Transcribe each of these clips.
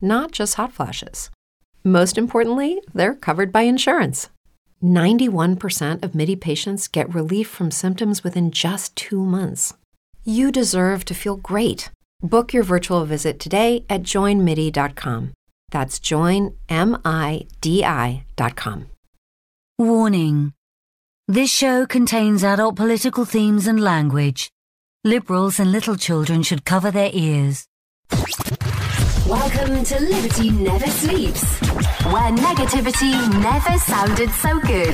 not just hot flashes. Most importantly, they're covered by insurance. 91% of MIDI patients get relief from symptoms within just two months. You deserve to feel great. Book your virtual visit today at joinmidi.com. That's joinmidi.com. Warning. This show contains adult political themes and language. Liberals and little children should cover their ears. Welcome to Liberty Never Sleeps, where negativity never sounded so good.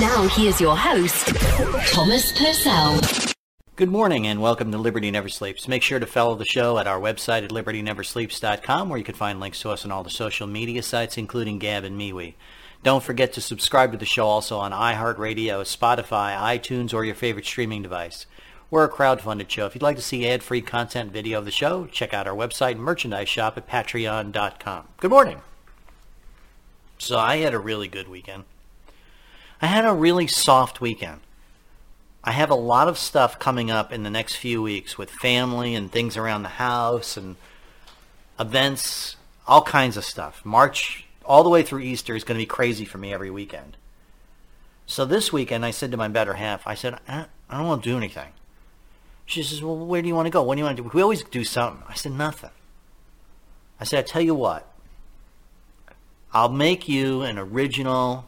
Now, here's your host, Thomas Purcell. Good morning and welcome to Liberty Never Sleeps. Make sure to follow the show at our website at libertyneversleeps.com where you can find links to us on all the social media sites, including Gab and MeWe. Don't forget to subscribe to the show also on iHeartRadio, Spotify, iTunes, or your favorite streaming device. We're a crowd-funded show. If you'd like to see ad-free content video of the show, check out our website and merchandise shop at patreon.com. Good morning. So I had a really good weekend. I had a really soft weekend. I have a lot of stuff coming up in the next few weeks with family and things around the house and events, all kinds of stuff. March all the way through Easter is going to be crazy for me every weekend. So this weekend, I said to my better half, I said, I don't want to do anything. She says, well, where do you want to go? What do you want to do? We always do something. I said, nothing. I said, I tell you what. I'll make you an original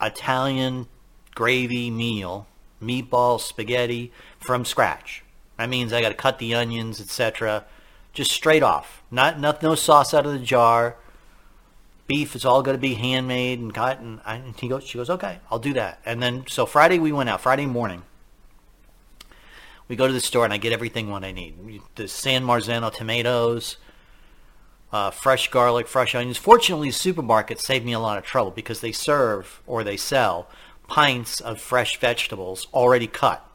Italian gravy meal, meatball, spaghetti, from scratch. That means I got to cut the onions, etc. Just straight off. Not, not no sauce out of the jar beef is all going to be handmade and cut. And, I, and he goes, she goes, okay, I'll do that. And then so Friday we went out. Friday morning, we go to the store and I get everything what I need. The San Marzano tomatoes, uh, fresh garlic, fresh onions. Fortunately, supermarkets saved me a lot of trouble because they serve or they sell pints of fresh vegetables already cut,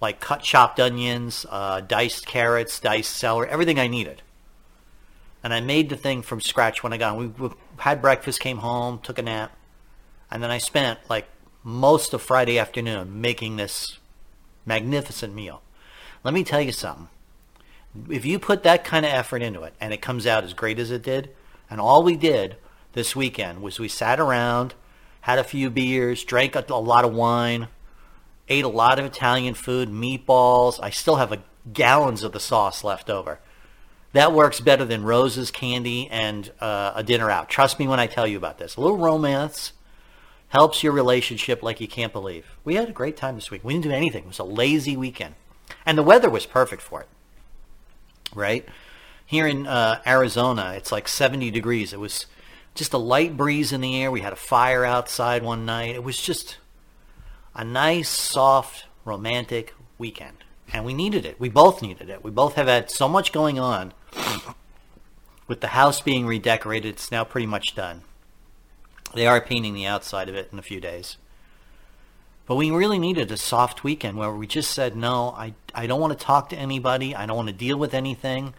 like cut chopped onions, uh, diced carrots, diced celery, everything I needed and I made the thing from scratch when I got home. We, had breakfast, came home, took a nap, and then I spent like most of Friday afternoon making this magnificent meal. Let me tell you something. If you put that kind of effort into it and it comes out as great as it did, and all we did this weekend was we sat around, had a few beers, drank a, a lot of wine, ate a lot of Italian food, meatballs. I still have a, gallons of the sauce left over. That works better than roses, candy, and uh, a dinner out. Trust me when I tell you about this. A little romance helps your relationship like you can't believe. We had a great time this week. We didn't do anything. It was a lazy weekend. And the weather was perfect for it. Right? Here in uh, Arizona, it's like 70 degrees. It was just a light breeze in the air. We had a fire outside one night. It was just a nice, soft, romantic weekend and we needed it. We both needed it. We both have had so much going on. With the house being redecorated, it's now pretty much done. They are painting the outside of it in a few days. But we really needed a soft weekend where we just said, no, I, I don't want to talk to anybody. I don't want to deal with anything.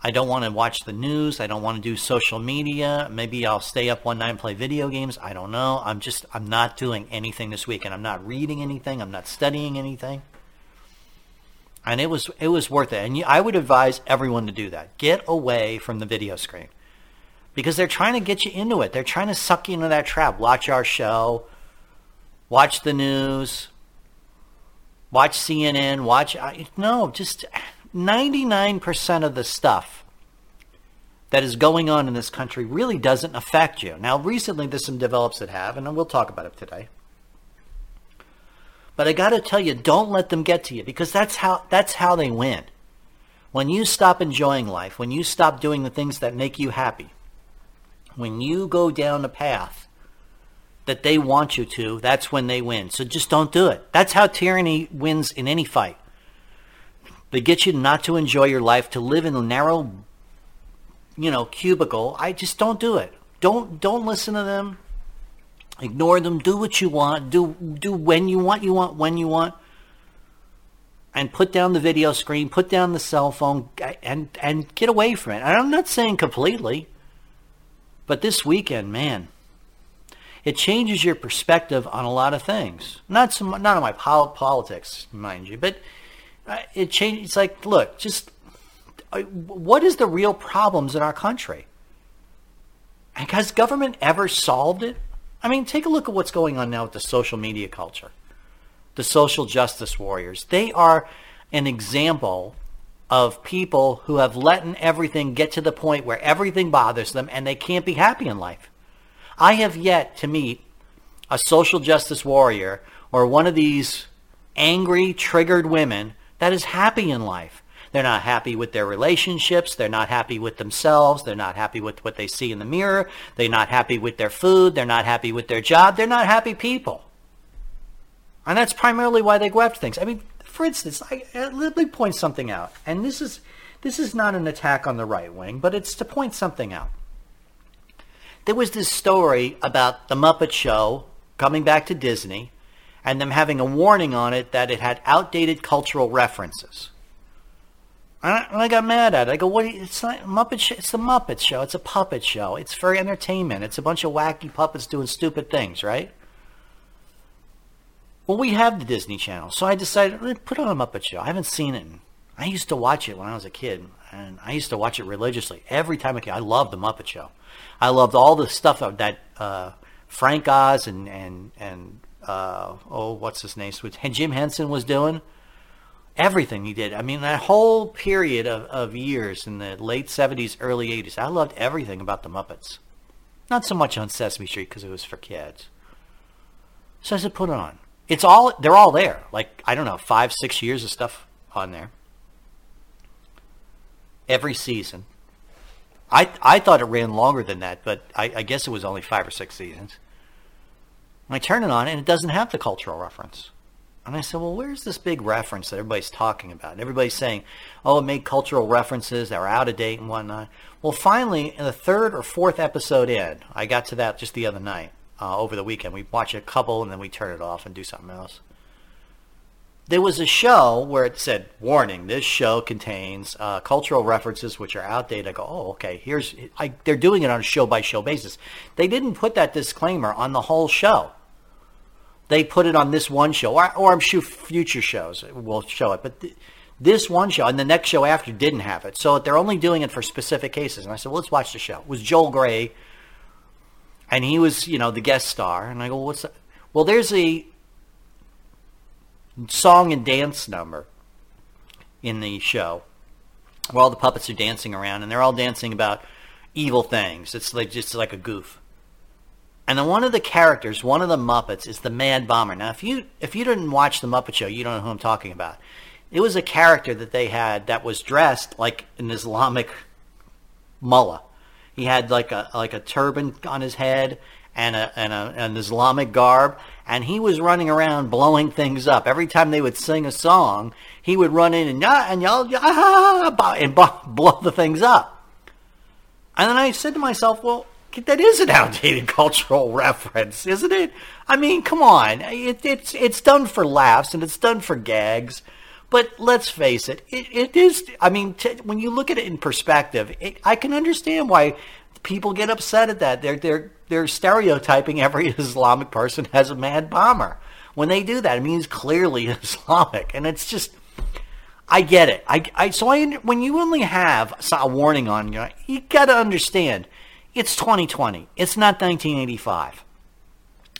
I don't want to watch the news. I don't want to do social media. Maybe I'll stay up one night and play video games. I don't know. I'm just, I'm not doing anything this weekend. I'm not reading anything. I'm not studying anything and it was it was worth it. And I would advise everyone to do that. Get away from the video screen. Because they're trying to get you into it. They're trying to suck you into that trap. Watch our show, watch the news, watch CNN, watch. Uh, no, just 99% of the stuff that is going on in this country really doesn't affect you. Now, recently there's some develops that have, and we'll talk about it today. But I got to tell you, don't let them get to you because that's how that's how they win. When you stop enjoying life, when you stop doing the things that make you happy, when you go down the path that they want you to, that's when they win. So just don't do it. That's how tyranny wins in any fight. They get you not to enjoy your life, to live in a narrow, you know, cubicle. I just don't do it. Don't don't listen to them. Ignore them. Do what you want. Do do when you want. You want when you want. And put down the video screen. Put down the cell phone. And and get away from it. And I'm not saying completely. But this weekend, man, it changes your perspective on a lot of things. Not some, not on my pol- politics, mind you, but uh, it changes. It's like, look, just uh, what is the real problems in our country? Has government ever solved it? I mean, take a look at what's going on now with the social media culture, the social justice warriors. They are an example of people who have let everything get to the point where everything bothers them and they can't be happy in life. I have yet to meet a social justice warrior or one of these angry, triggered women that is happy in life. They're not happy with their relationships. They're not happy with themselves. They're not happy with what they see in the mirror. They're not happy with their food. They're not happy with their job. They're not happy people. And that's primarily why they go after things. I mean, for instance, I, uh, let me point something out, and this is this is not an attack on the right wing, but it's to point something out. There was this story about the Muppet Show coming back to Disney, and them having a warning on it that it had outdated cultural references. And I, got mad at it. I go, "What? It's not Muppet Show. It's the Muppet Show. It's a puppet show. It's for entertainment. It's a bunch of wacky puppets doing stupid things, right?" Well, we have the Disney Channel, so I decided to put on a Muppet Show. I haven't seen it. I used to watch it when I was a kid, and I used to watch it religiously every time I came. I loved the Muppet Show. I loved all the stuff that uh, Frank Oz and and and uh, oh, what's his name? And Jim Henson was doing everything he did. I mean, that whole period of, of years in the late '70s, early '80s, I loved everything about the Muppets. Not so much on Sesame Street because it was for kids. So I said, put it on it's all they're all there. Like I don't know, five six years of stuff on there every season. I I thought it ran longer than that, but I, I guess it was only five or six seasons. I turn it on and it doesn't have the cultural reference. And I said, well, where's this big reference that everybody's talking about? And everybody's saying, oh, it made cultural references that were out of date and whatnot. Well, finally, in the third or fourth episode in, I got to that just the other night uh, over the weekend. We watch a couple and then we turn it off and do something else. There was a show where it said, "Warning: This show contains uh, cultural references which are outdated." I go, "Oh, okay. Here's I, they're doing it on a show by show basis. They didn't put that disclaimer on the whole show. They put it on this one show, or, or I'm sure future shows will show it, but." Th- this one show and the next show after didn't have it. So they're only doing it for specific cases. And I said, well, let's watch the show. It was Joel Grey and he was, you know, the guest star. And I go, what's that? Well, there's a song and dance number in the show where all the puppets are dancing around, and they're all dancing about evil things. It's like just like a goof. And then one of the characters, one of the Muppets, is the Mad Bomber. Now, if you if you didn't watch the Muppet Show, you don't know who I'm talking about. It was a character that they had that was dressed like an Islamic mullah. He had like a like a turban on his head and a and a, an Islamic garb, and he was running around blowing things up. Every time they would sing a song, he would run in and yeah, and yell yeah, and blow the things up. And then I said to myself, well, that is an outdated cultural reference, isn't it? I mean, come on, it, it's it's done for laughs and it's done for gags. But let's face it, it, it is. I mean, t- when you look at it in perspective, it, I can understand why people get upset at that. They're they're they're stereotyping every Islamic person as a mad bomber. When they do that, it means clearly Islamic, and it's just. I get it. I, I so I when you only have a warning on you, you got to understand. It's 2020. It's not 1985.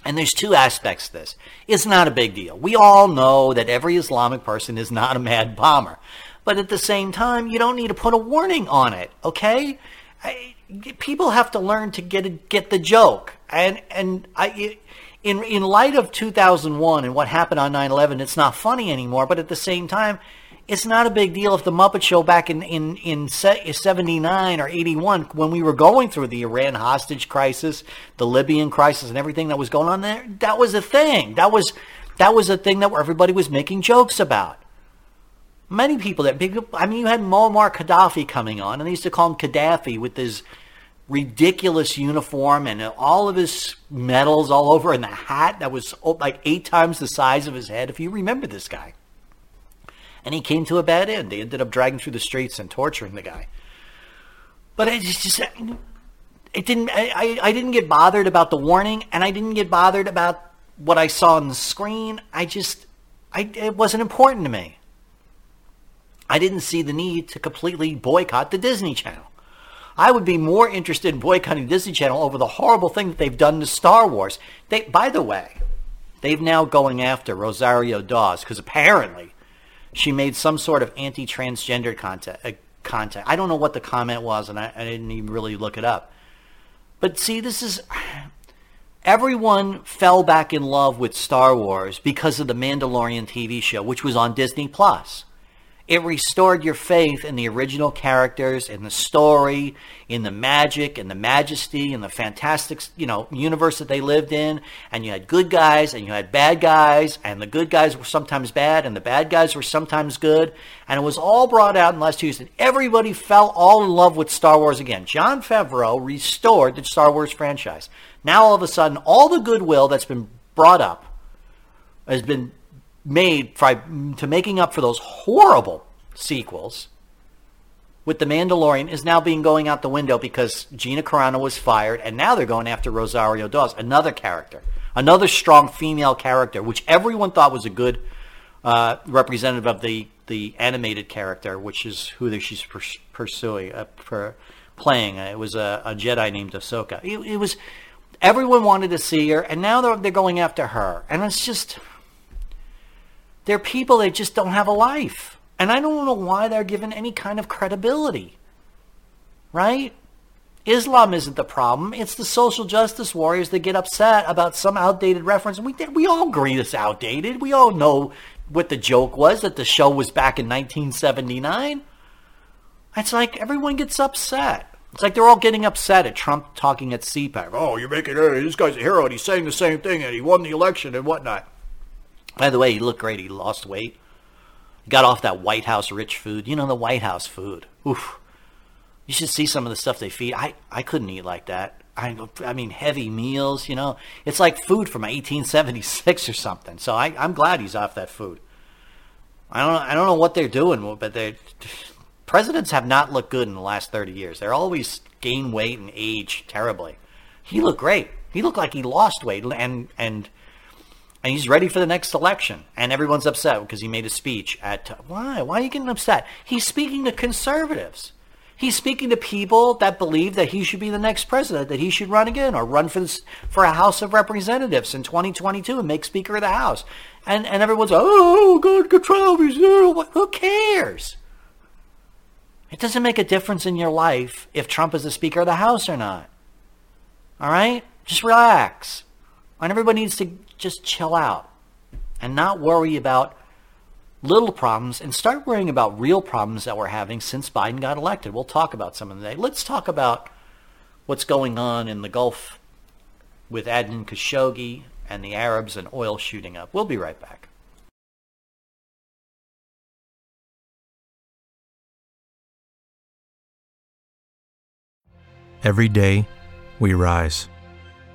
And there's two aspects to this. It's not a big deal. We all know that every Islamic person is not a mad bomber. But at the same time, you don't need to put a warning on it, okay? I, people have to learn to get get the joke. And and I in in light of 2001 and what happened on 9/11, it's not funny anymore, but at the same time, it's not a big deal if the Muppet Show back in, in, in 79 or 81, when we were going through the Iran hostage crisis, the Libyan crisis, and everything that was going on there, that was a thing. That was, that was a thing that everybody was making jokes about. Many people that, I mean, you had Muammar Gaddafi coming on, and they used to call him Gaddafi with his ridiculous uniform and all of his medals all over, and the hat that was oh, like eight times the size of his head, if you remember this guy and he came to a bad end. They ended up dragging through the streets and torturing the guy. But it just it didn't. I, I didn't get bothered about the warning, and I didn't get bothered about what I saw on the screen. I just, I it wasn't important to me. I didn't see the need to completely boycott the Disney Channel. I would be more interested in boycotting Disney Channel over the horrible thing that they've done to Star Wars. They, by the way, they've now going after Rosario Dawes because apparently she made some sort of anti-transgender content. Uh, content. I don't know what the comment was, and I, I didn't even really look it up. But see, this is everyone fell back in love with Star Wars because of the Mandalorian TV show, which was on Disney Plus. It restored your faith in the original characters, in the story, in the magic, and the majesty, and the fantastic, you know, universe that they lived in. And you had good guys and you had bad guys, and the good guys were sometimes bad, and the bad guys were sometimes good. And it was all brought out in last Tuesday. Everybody fell all in love with Star Wars again. Jon Favreau restored the Star Wars franchise. Now all of a sudden, all the goodwill that's been brought up has been made to making up for those horrible sequels with The Mandalorian is now being going out the window because Gina Carano was fired, and now they're going after Rosario Dawes, another character, another strong female character, which everyone thought was a good uh, representative of the the animated character, which is who she's pursuing, uh, per, playing. It was a, a, Jedi named Ahsoka. It, it was everyone wanted to see her, and now they're they're going after her, and it's just they're people that just don't have a life. And I don't know why they're given any kind of credibility. Right? Islam isn't the problem. It's the social justice warriors that get upset about some outdated reference. We, we all agree it's outdated. We all know what the joke was, that the show was back in 1979. It's like everyone gets upset. It's like they're all getting upset at Trump talking at CPAC. Oh, you're making it. This guy's a hero, and he's saying the same thing, and he won the election and whatnot. By the way, he looked great. He lost weight. Got off that White House rich food. You know, the White House food. Oof. You should see some of the stuff they feed. I, I couldn't eat like that. I, I mean, heavy meals, you know. It's like food from 1876 or something. So I, I'm glad he's off that food. I don't, I don't know what they're doing, but they presidents have not looked good in the last 30 years. They're always gain weight and age terribly. He looked great. He looked like he lost weight and, and – and he's ready for the next election. And everyone's upset because he made a speech at why? Why are you getting upset? He's speaking to conservatives. He's speaking to people that believe that he should be the next president, that he should run again or run for this, for a House of Representatives in 2022 and make Speaker of the House. And and everyone's oh God, control he's Who cares? It doesn't make a difference in your life if Trump is the Speaker of the House or not. All right, just relax. And everybody needs to just chill out and not worry about little problems and start worrying about real problems that we're having since Biden got elected. We'll talk about some of them today. Let's talk about what's going on in the Gulf with Adnan Khashoggi and the Arabs and oil shooting up. We'll be right back. Every day, we rise,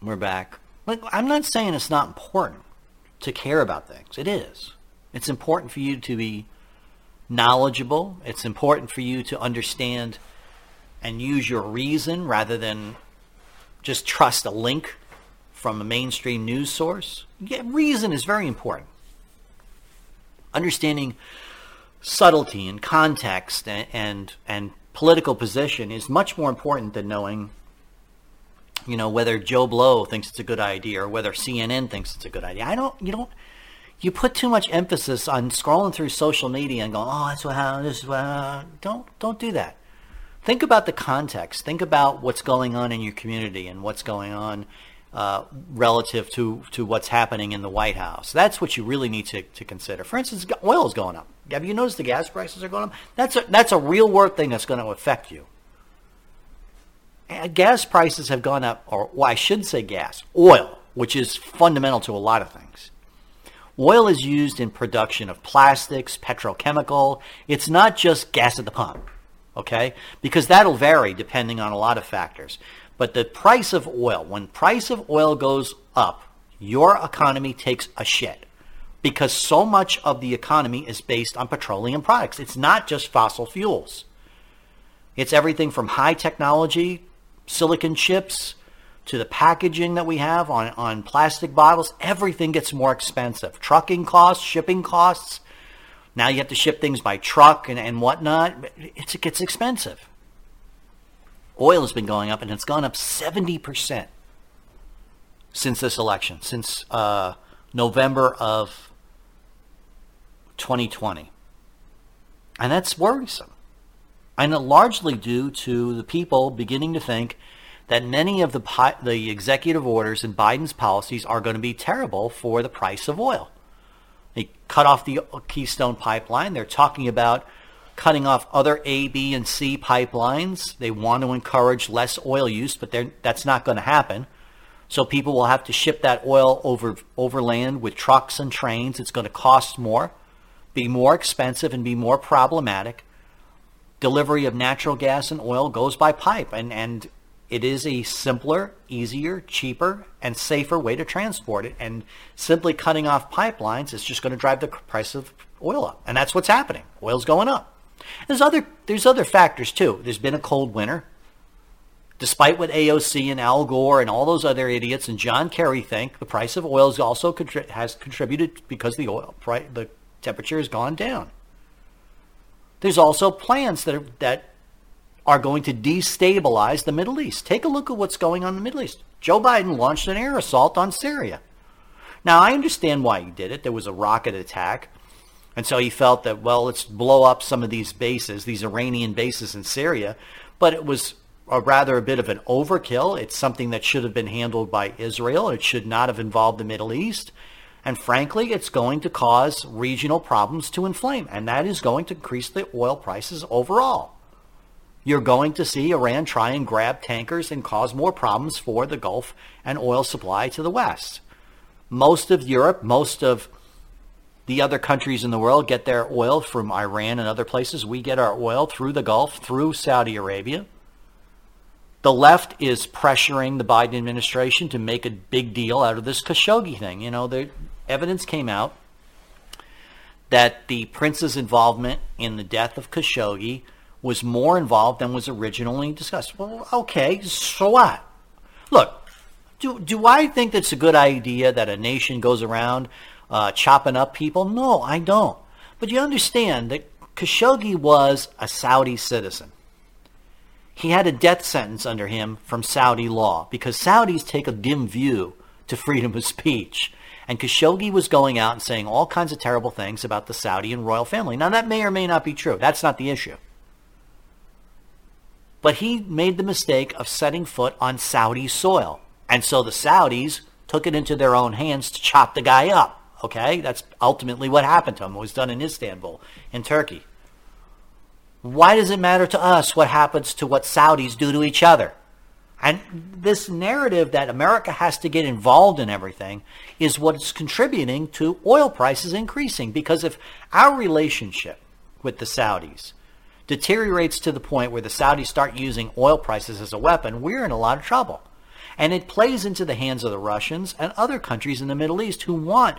We're back. Like, I'm not saying it's not important to care about things. It is. It's important for you to be knowledgeable. It's important for you to understand and use your reason rather than just trust a link from a mainstream news source. Yeah, reason is very important. Understanding subtlety and context and, and, and political position is much more important than knowing you know whether Joe Blow thinks it's a good idea or whether CNN thinks it's a good idea. I don't. You don't. You put too much emphasis on scrolling through social media and going, "Oh, that's what how this is what." How. Don't don't do that. Think about the context. Think about what's going on in your community and what's going on uh, relative to to what's happening in the White House. That's what you really need to, to consider. For instance, oil is going up. Have you noticed the gas prices are going up? That's a, that's a real world thing that's going to affect you gas prices have gone up, or well, I should say gas, oil, which is fundamental to a lot of things. Oil is used in production of plastics, petrochemical. It's not just gas at the pump, okay? Because that'll vary depending on a lot of factors. But the price of oil, when price of oil goes up, your economy takes a shit because so much of the economy is based on petroleum products. It's not just fossil fuels. It's everything from high technology silicon chips to the packaging that we have on, on plastic bottles, everything gets more expensive. Trucking costs, shipping costs. Now you have to ship things by truck and, and whatnot. It's, it gets expensive. Oil has been going up, and it's gone up 70% since this election, since uh, November of 2020. And that's worrisome and largely due to the people beginning to think that many of the, the executive orders and Biden's policies are going to be terrible for the price of oil. They cut off the Keystone pipeline. They're talking about cutting off other A, B, and C pipelines. They want to encourage less oil use, but that's not going to happen. So people will have to ship that oil over overland with trucks and trains. It's going to cost more, be more expensive, and be more problematic delivery of natural gas and oil goes by pipe, and, and it is a simpler, easier, cheaper, and safer way to transport it. And simply cutting off pipelines is just going to drive the price of oil up, and that's what's happening. Oil's going up. There's other there's other factors too. There's been a cold winter. Despite what AOC and Al Gore and all those other idiots and John Kerry think, the price of oil also contri- has contributed because the oil the temperature has gone down. There's also plans that are, that are going to destabilize the Middle East. Take a look at what's going on in the Middle East. Joe Biden launched an air assault on Syria. Now, I understand why he did it. There was a rocket attack. And so he felt that, well, let's blow up some of these bases, these Iranian bases in Syria. But it was a rather a bit of an overkill. It's something that should have been handled by Israel. It should not have involved the Middle East. And frankly, it's going to cause regional problems to inflame, and that is going to increase the oil prices overall. You're going to see Iran try and grab tankers and cause more problems for the Gulf and oil supply to the West. Most of Europe, most of the other countries in the world get their oil from Iran and other places. We get our oil through the Gulf, through Saudi Arabia. The left is pressuring the Biden administration to make a big deal out of this Khashoggi thing. You know, the evidence came out that the prince's involvement in the death of Khashoggi was more involved than was originally discussed. Well, okay, so what? Look, do, do I think that's a good idea that a nation goes around uh, chopping up people? No, I don't. But you understand that Khashoggi was a Saudi citizen. He had a death sentence under him from Saudi law because Saudis take a dim view to freedom of speech. And Khashoggi was going out and saying all kinds of terrible things about the Saudi and royal family. Now, that may or may not be true. That's not the issue. But he made the mistake of setting foot on Saudi soil. And so the Saudis took it into their own hands to chop the guy up. Okay? That's ultimately what happened to him. It was done in Istanbul, in Turkey. Why does it matter to us what happens to what Saudis do to each other? And this narrative that America has to get involved in everything is what's contributing to oil prices increasing. Because if our relationship with the Saudis deteriorates to the point where the Saudis start using oil prices as a weapon, we're in a lot of trouble. And it plays into the hands of the Russians and other countries in the Middle East who want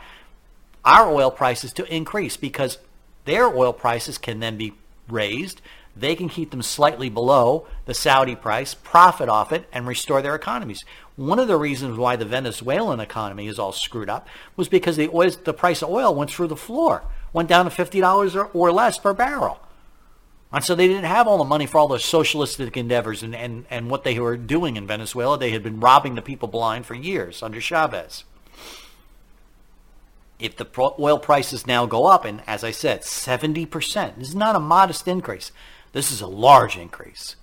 our oil prices to increase because their oil prices can then be raised they can keep them slightly below the Saudi price, profit off it, and restore their economies. One of the reasons why the Venezuelan economy is all screwed up was because the, oil, the price of oil went through the floor, went down to $50 or, or less per barrel. And so they didn't have all the money for all those socialistic endeavors and, and, and what they were doing in Venezuela. They had been robbing the people blind for years under Chavez. If the oil prices now go up, and as I said, 70%, this is not a modest increase. This is a large increase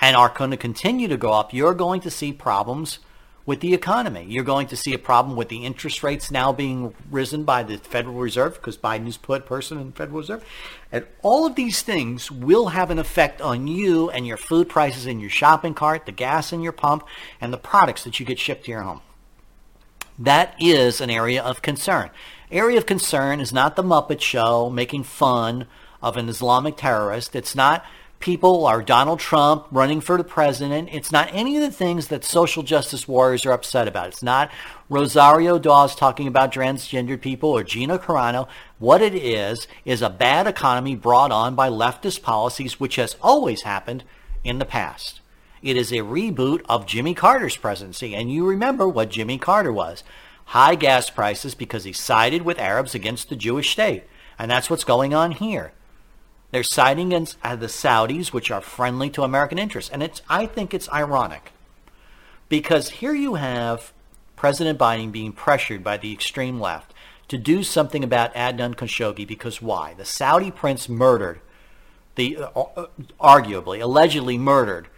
and are going to continue to go up, you're going to see problems with the economy. You're going to see a problem with the interest rates now being risen by the Federal Reserve because Biden is put person in the Federal Reserve. And all of these things will have an effect on you and your food prices in your shopping cart, the gas in your pump, and the products that you get shipped to your home. That is an area of concern. Area of concern is not the Muppet Show making fun of an Islamic terrorist. It's not people or Donald Trump running for the president. It's not any of the things that social justice warriors are upset about. It's not Rosario Dawes talking about transgendered people or Gina Carano. What it is, is a bad economy brought on by leftist policies, which has always happened in the past. It is a reboot of Jimmy Carter's presidency. And you remember what Jimmy Carter was. High gas prices because he sided with Arabs against the Jewish state. And that's what's going on here. They're siding against uh, the Saudis, which are friendly to American interests. And it's, I think it's ironic because here you have President Biden being pressured by the extreme left to do something about Adnan Khashoggi because why? The Saudi prince murdered, the uh, uh arguably, allegedly murdered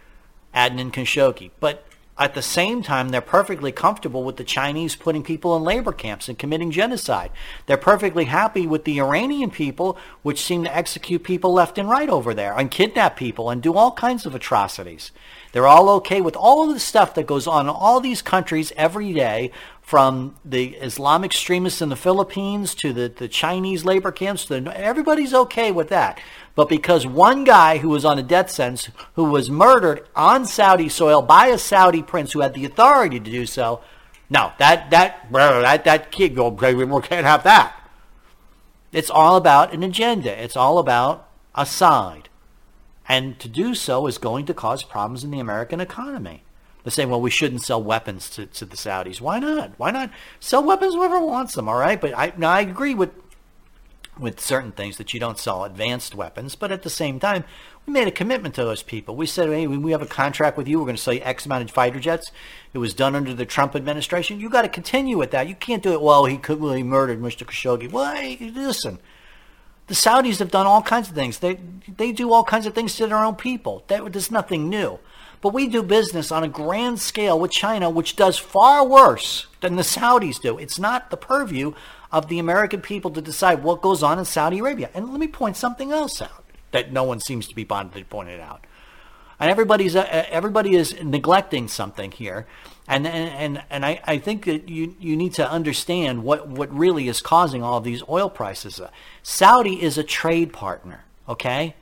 Adnan Khashoggi. But at the same time, they're perfectly comfortable with the Chinese putting people in labor camps and committing genocide. They're perfectly happy with the Iranian people, which seem to execute people left and right over there and kidnap people and do all kinds of atrocities. They're all okay with all of the stuff that goes on in all these countries every day, from the Islamic extremists in the Philippines to the, the Chinese labor camps. To everybody's okay with that. But because one guy who was on a death sentence, who was murdered on Saudi soil by a Saudi prince who had the authority to do so, no, that that that that kid can't have that. It's all about an agenda. It's all about a side, and to do so is going to cause problems in the American economy. They're saying, well, we shouldn't sell weapons to, to the Saudis. Why not? Why not sell weapons whoever wants them? All right, but I I agree with with certain things that you don't sell advanced weapons, but at the same time, we made a commitment to those people. We said, hey, we have a contract with you. We're going to sell you X amount of fighter jets. It was done under the Trump administration. You got to continue with that. You can't do it. Well, he could he murdered Mr. Khashoggi. Well, hey, listen, the Saudis have done all kinds of things. They they do all kinds of things to their own people. That, there's nothing new. But we do business on a grand scale with China, which does far worse than the Saudis do. It's not the purview of the American people to decide what goes on in Saudi Arabia. And let me point something else out that no one seems to be pointed out. And everybody's uh, everybody is neglecting something here, and and and I, I think that you you need to understand what what really is causing all these oil prices. Saudi is a trade partner, okay?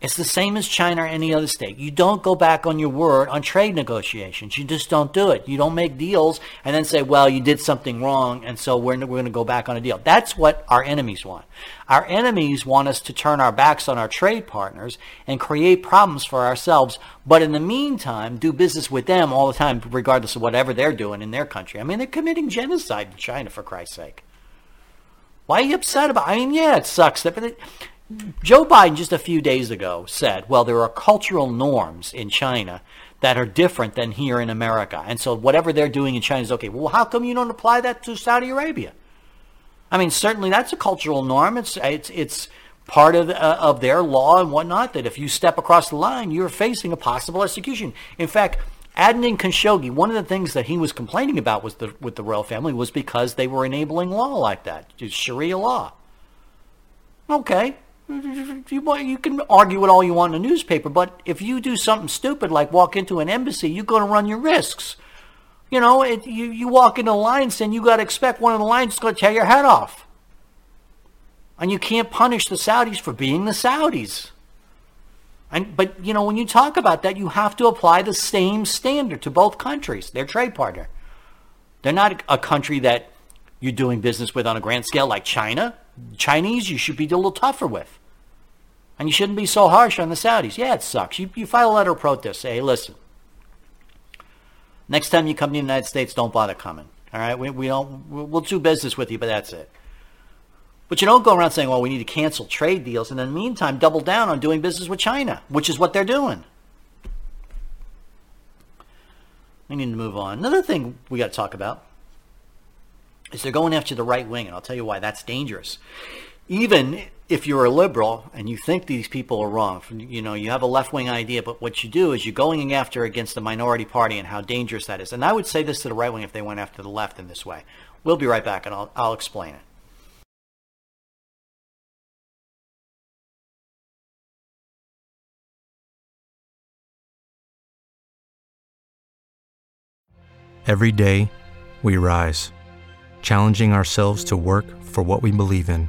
It's the same as China or any other state. You don't go back on your word on trade negotiations. You just don't do it. You don't make deals and then say, well, you did something wrong, and so we're, we're going to go back on a deal. That's what our enemies want. Our enemies want us to turn our backs on our trade partners and create problems for ourselves, but in the meantime, do business with them all the time, regardless of whatever they're doing in their country. I mean, they're committing genocide in China, for Christ's sake. Why are you upset about? I mean, yeah, it sucks. But Joe Biden just a few days ago said, well, there are cultural norms in China that are different than here in America. And so whatever they're doing in China is okay. Well, how come you don't apply that to Saudi Arabia? I mean, certainly that's a cultural norm. It's it's it's part of uh, of their law and whatnot that if you step across the line, you're facing a possible execution. In fact, Adnan Khashoggi, one of the things that he was complaining about was the, with the royal family was because they were enabling law like that, Sharia law. Okay, you, you can argue it all you want in a newspaper, but if you do something stupid like walk into an embassy, you're going to run your risks. You know, it, you, you walk into a lion's den, you got to expect one of the lions is going to tear your head off. And you can't punish the Saudis for being the Saudis. And, but, you know, when you talk about that, you have to apply the same standard to both countries, their trade partner. They're not a country that you're doing business with on a grand scale like China. Chinese, you should be a little tougher with. And you shouldn't be so harsh on the Saudis. Yeah, it sucks. You, you file a letter of protest. Say, hey, listen, next time you come to the United States, don't bother coming. All right? We, we don't, we'll do business with you, but that's it. But you don't go around saying, well, we need to cancel trade deals, and in the meantime, double down on doing business with China, which is what they're doing. We need to move on. Another thing we got to talk about is they're going after the right wing, and I'll tell you why that's dangerous. Even if you're a liberal and you think these people are wrong, you know, you have a left wing idea, but what you do is you're going after against the minority party and how dangerous that is. And I would say this to the right wing if they went after the left in this way. We'll be right back, and I'll, I'll explain it. Every day, we rise, challenging ourselves to work for what we believe in.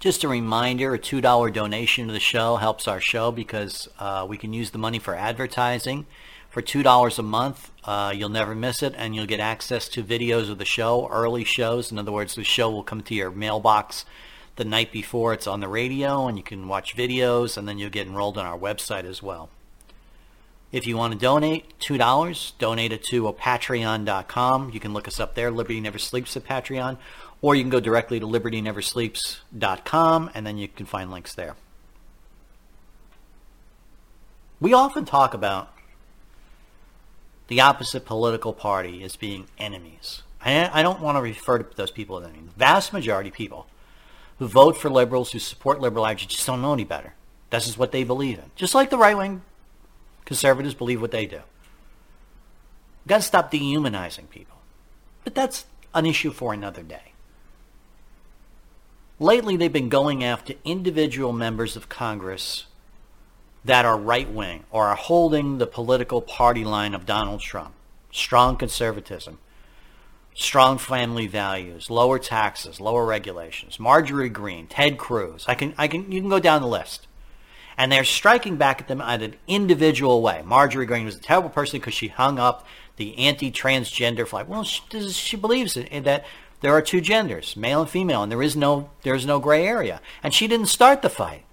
Just a reminder, a $2 donation to the show helps our show because uh, we can use the money for advertising. For $2 a month, uh, you'll never miss it, and you'll get access to videos of the show, early shows. In other words, the show will come to your mailbox the night before it's on the radio, and you can watch videos, and then you'll get enrolled on our website as well. If you want to donate $2, donate it to patreon.com. You can look us up there. Liberty Never Sleeps at Patreon or you can go directly to libertyneversleeps.com and then you can find links there. We often talk about the opposite political party as being enemies. I, don't want to refer to those people as enemies. The vast majority of people who vote for liberals, who support liberal action, just don't know any better. This is what they believe in. Just like the right wing conservatives believe what they do. We've got to stop dehumanizing people. But that's an issue for another day. Lately, they've been going after individual members of Congress that are right wing or are holding the political party line of Donald Trump. Strong conservatism, strong family values, lower taxes, lower regulations. Marjorie Greene, Ted Cruz. I can, I can, you can go down the list. And they're striking back at them in an individual way. Marjorie Greene was a terrible person because she hung up the anti-transgender flag. Well, she, she believes that there are two genders, male and female, and there is no there is no gray area. And she didn't start the fight.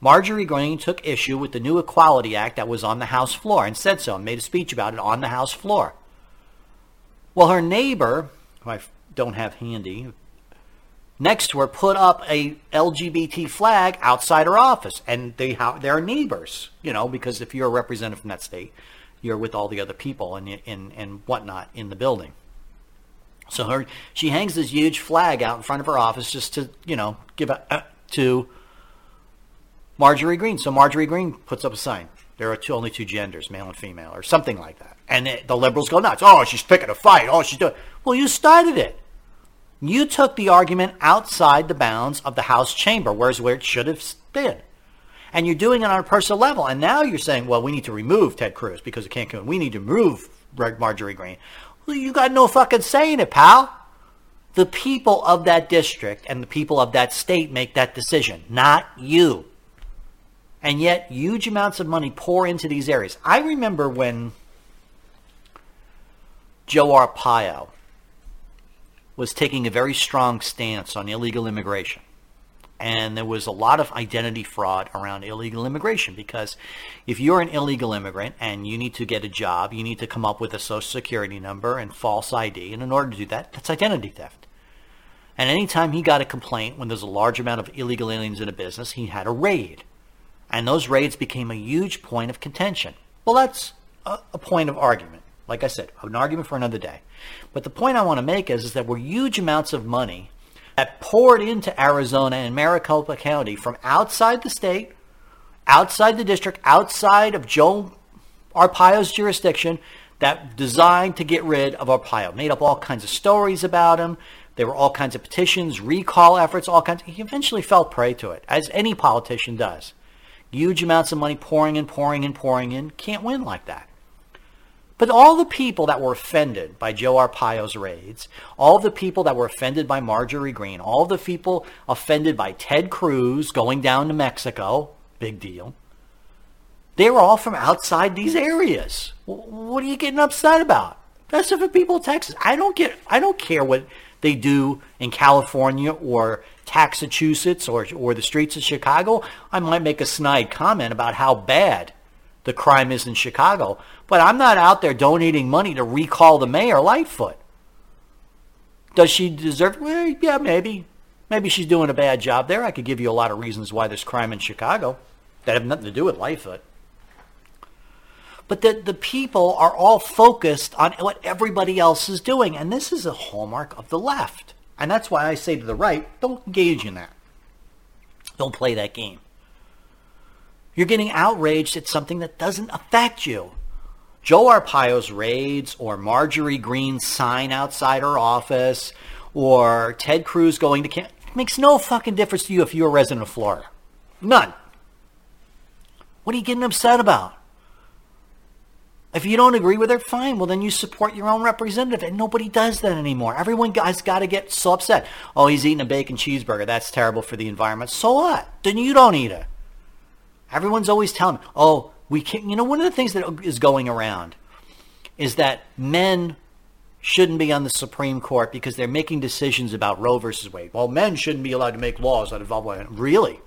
Marjorie Greene took issue with the new Equality Act that was on the House floor and said so and made a speech about it on the House floor. Well, her neighbor, who I don't have handy, next to her put up a LGBT flag outside her office, and they they're neighbors, you know, because if you're a representative from that state, you're with all the other people and and and whatnot in the building. So her, she hangs this huge flag out in front of her office just to, you know, give a, to Marjorie Greene. So Marjorie Greene puts up a sign. There are two, only two genders, male and female, or something like that. And the, the liberals go nuts. Oh, she's picking a fight. Oh, she's doing. Well, you started it. You took the argument outside the bounds of the House chamber, whereas where it should have been. And you're doing it on a personal level. And now you're saying, well, we need to remove Ted Cruz because it can't come. We need to remove Marjorie Greene. Well, you got no fucking say in it, pal. The people of that district and the people of that state make that decision, not you. And yet, huge amounts of money pour into these areas. I remember when Joe Arpaio was taking a very strong stance on illegal immigration. And there was a lot of identity fraud around illegal immigration because if you're an illegal immigrant and you need to get a job, you need to come up with a social security number and false ID. And in order to do that, that's identity theft. And anytime he got a complaint when there's a large amount of illegal aliens in a business, he had a raid. And those raids became a huge point of contention. Well, that's a, a point of argument. Like I said, an argument for another day. But the point I want to make is, is that we're huge amounts of money that poured into Arizona and Maricopa County from outside the state, outside the district, outside of Joe Arpaio's jurisdiction that designed to get rid of Arpaio. Made up all kinds of stories about him. There were all kinds of petitions, recall efforts, all kinds. He eventually fell prey to it, as any politician does. Huge amounts of money pouring and pouring and pouring in. Can't win like that. But all the people that were offended by Joe Arpaio's raids, all the people that were offended by Marjorie Greene, all the people offended by Ted Cruz going down to Mexico, big deal, they were all from outside these areas. What are you getting upset about? That's the people of Texas. I don't get. I don't care what they do in California or Massachusetts or or the streets of Chicago. I might make a snide comment about how bad the crime is in Chicago. But I'm not out there donating money to recall the mayor, Lightfoot. Does she deserve? Well, yeah, maybe. Maybe she's doing a bad job there. I could give you a lot of reasons why there's crime in Chicago that have nothing to do with Lightfoot. But the, the people are all focused on what everybody else is doing. And this is a hallmark of the left. And that's why I say to the right, don't engage in that. Don't play that game. You're getting outraged at something that doesn't affect you. Joe Arpaio's raids or Marjorie Greene's sign outside her office or Ted Cruz going to camp makes no fucking difference to you if you're a resident of Florida. None. What are you getting upset about? If you don't agree with her, fine. Well, then you support your own representative. And nobody does that anymore. Everyone has got to get so upset. Oh, he's eating a bacon cheeseburger. That's terrible for the environment. So what? Then you don't eat it. Everyone's always telling me, oh, we can't. You know, one of the things that is going around is that men shouldn't be on the Supreme Court because they're making decisions about Roe versus Wade. Well, men shouldn't be allowed to make laws that involve women. Really?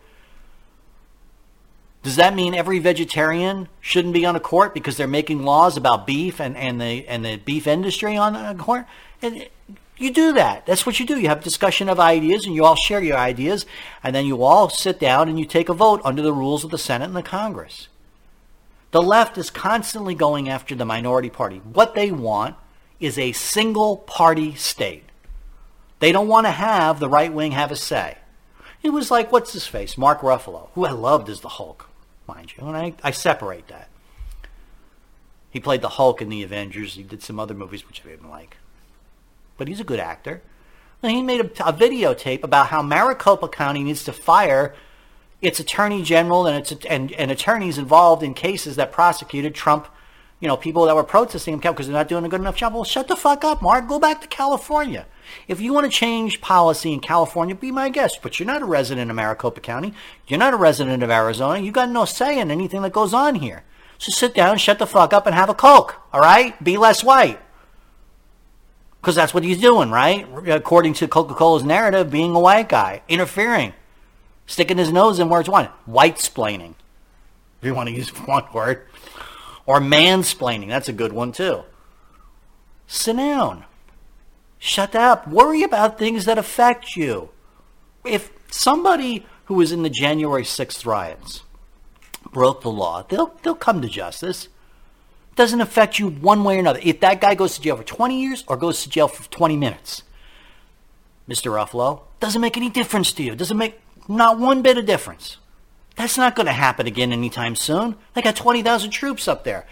Does that mean every vegetarian shouldn't be on a court because they're making laws about beef and, and the and the beef industry on a court? And you do that. That's what you do. You have discussion of ideas and you all share your ideas and then you all sit down and you take a vote under the rules of the Senate and the Congress. The left is constantly going after the minority party. What they want is a single party state. They don't want to have the right wing have a say. It was like, what's his face? Mark Ruffalo, who I loved as the Hulk, mind you. And I, I separate that. He played the Hulk in the Avengers. He did some other movies which I didn't like but he's a good actor. And he made a, a videotape about how Maricopa County needs to fire its attorney general and its and, and attorneys involved in cases that prosecuted Trump, you know, people that were protesting him because they're not doing a good enough job. Well, shut the fuck up, Mark. Go back to California. If you want to change policy in California, be my guest. But you're not a resident of Maricopa County. You're not a resident of Arizona. You got no say in anything that goes on here. So sit down, shut the fuck up, and have a Coke. All right? Be less white. Because that's what he's doing, right? According to Coca Cola's narrative, being a white guy, interfering, sticking his nose in where it's wanted. White splaining, if you want to use one word. Or mansplaining. That's a good one, too. Sit down. Shut up. Worry about things that affect you. If somebody who was in the January 6th riots broke the law, they'll, they'll come to justice It doesn't affect you one way or another. If that guy goes to jail for 20 years or goes to jail for 20 minutes, Mr. Ruffalo, doesn't make any difference to you. Doesn't make not one bit of difference. That's not going to happen again anytime soon. They got 20,000 troops up there.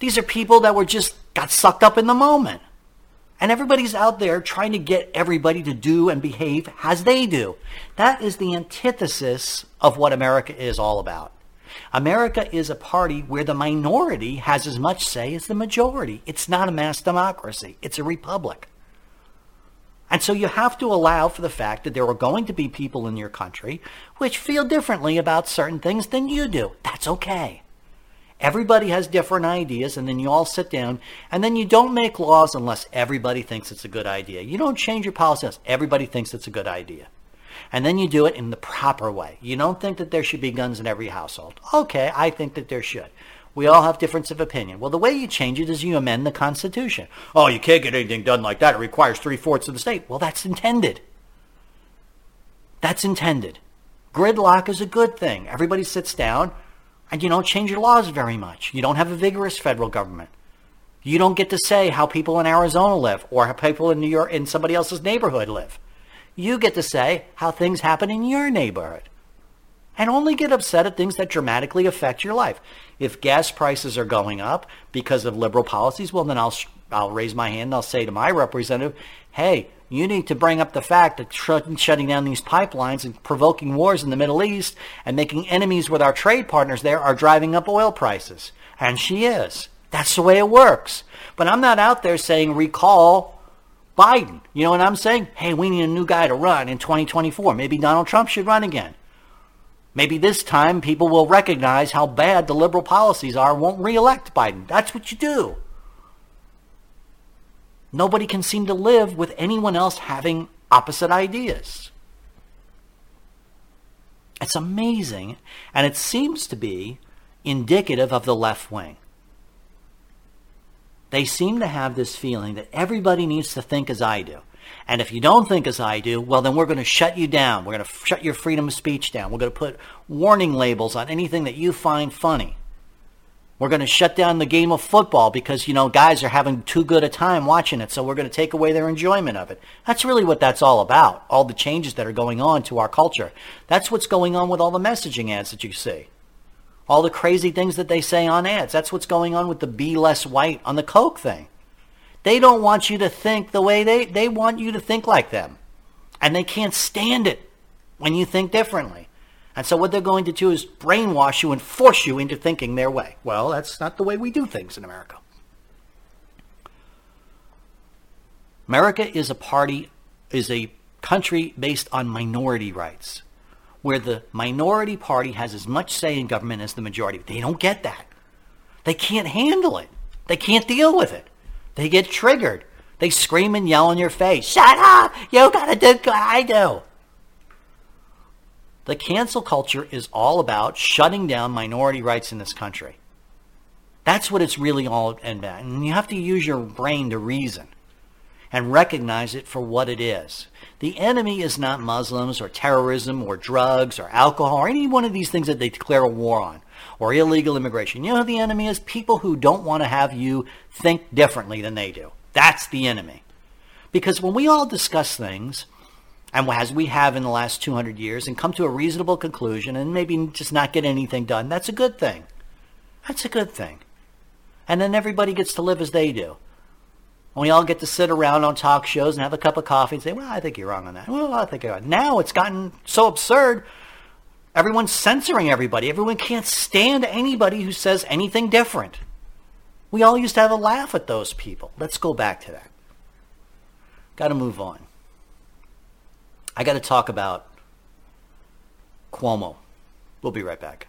These are people that were just got sucked up in the moment. And everybody's out there trying to get everybody to do and behave as they do. That is the antithesis of what America is all about. America is a party where the minority has as much say as the majority. It's not a mass democracy. It's a republic. And so you have to allow for the fact that there are going to be people in your country which feel differently about certain things than you do. That's okay. Everybody has different ideas, and then you all sit down, and then you don't make laws unless everybody thinks it's a good idea. You don't change your policy unless everybody thinks it's a good idea. And then you do it in the proper way. You don't think that there should be guns in every household. Okay, I think that there should. We all have difference of opinion. Well, the way you change it is you amend the Constitution. Oh, you can't get anything done like that. It requires three fourths of the state. Well, that's intended. That's intended. Gridlock is a good thing. Everybody sits down and you don't change your laws very much. You don't have a vigorous federal government. You don't get to say how people in Arizona live or how people in New York in somebody else's neighborhood live. You get to say how things happen in your neighborhood. And only get upset at things that dramatically affect your life. If gas prices are going up because of liberal policies, well then I'll I'll raise my hand and I'll say to my representative, "Hey, you need to bring up the fact that shutting down these pipelines and provoking wars in the Middle East and making enemies with our trade partners there are driving up oil prices. And she is. That's the way it works. But I'm not out there saying recall Biden. You know what I'm saying? Hey, we need a new guy to run in 2024. Maybe Donald Trump should run again. Maybe this time people will recognize how bad the liberal policies are and won't reelect Biden. That's what you do. Nobody can seem to live with anyone else having opposite ideas. It's amazing, and it seems to be indicative of the left wing. They seem to have this feeling that everybody needs to think as I do. And if you don't think as I do, well, then we're going to shut you down. We're going to shut your freedom of speech down. We're going to put warning labels on anything that you find funny. We're going to shut down the game of football because, you know, guys are having too good a time watching it, so we're going to take away their enjoyment of it. That's really what that's all about, all the changes that are going on to our culture. That's what's going on with all the messaging ads that you see. All the crazy things that they say on ads. That's what's going on with the be less white on the Coke thing. They don't want you to think the way they, they want you to think like them. And they can't stand it when you think differently. And so what they're going to do is brainwash you and force you into thinking their way. Well, that's not the way we do things in America. America is a party, is a country based on minority rights, where the minority party has as much say in government as the majority. They don't get that. They can't handle it. They can't deal with it. They get triggered. They scream and yell in your face. Shut up! You gotta do what I do. The cancel culture is all about shutting down minority rights in this country. That's what it's really all about. And you have to use your brain to reason and recognize it for what it is. The enemy is not Muslims or terrorism or drugs or alcohol or any one of these things that they declare a war on or illegal immigration. You know who the enemy is? People who don't want to have you think differently than they do. That's the enemy. Because when we all discuss things, and as we have in the last 200 years, and come to a reasonable conclusion and maybe just not get anything done, that's a good thing. That's a good thing. And then everybody gets to live as they do. And we all get to sit around on talk shows and have a cup of coffee and say, well, I think you're wrong on that. Well, I think you're right. Now it's gotten so absurd. Everyone's censoring everybody. Everyone can't stand anybody who says anything different. We all used to have a laugh at those people. Let's go back to that. Got to move on. I got to talk about Cuomo. We'll be right back.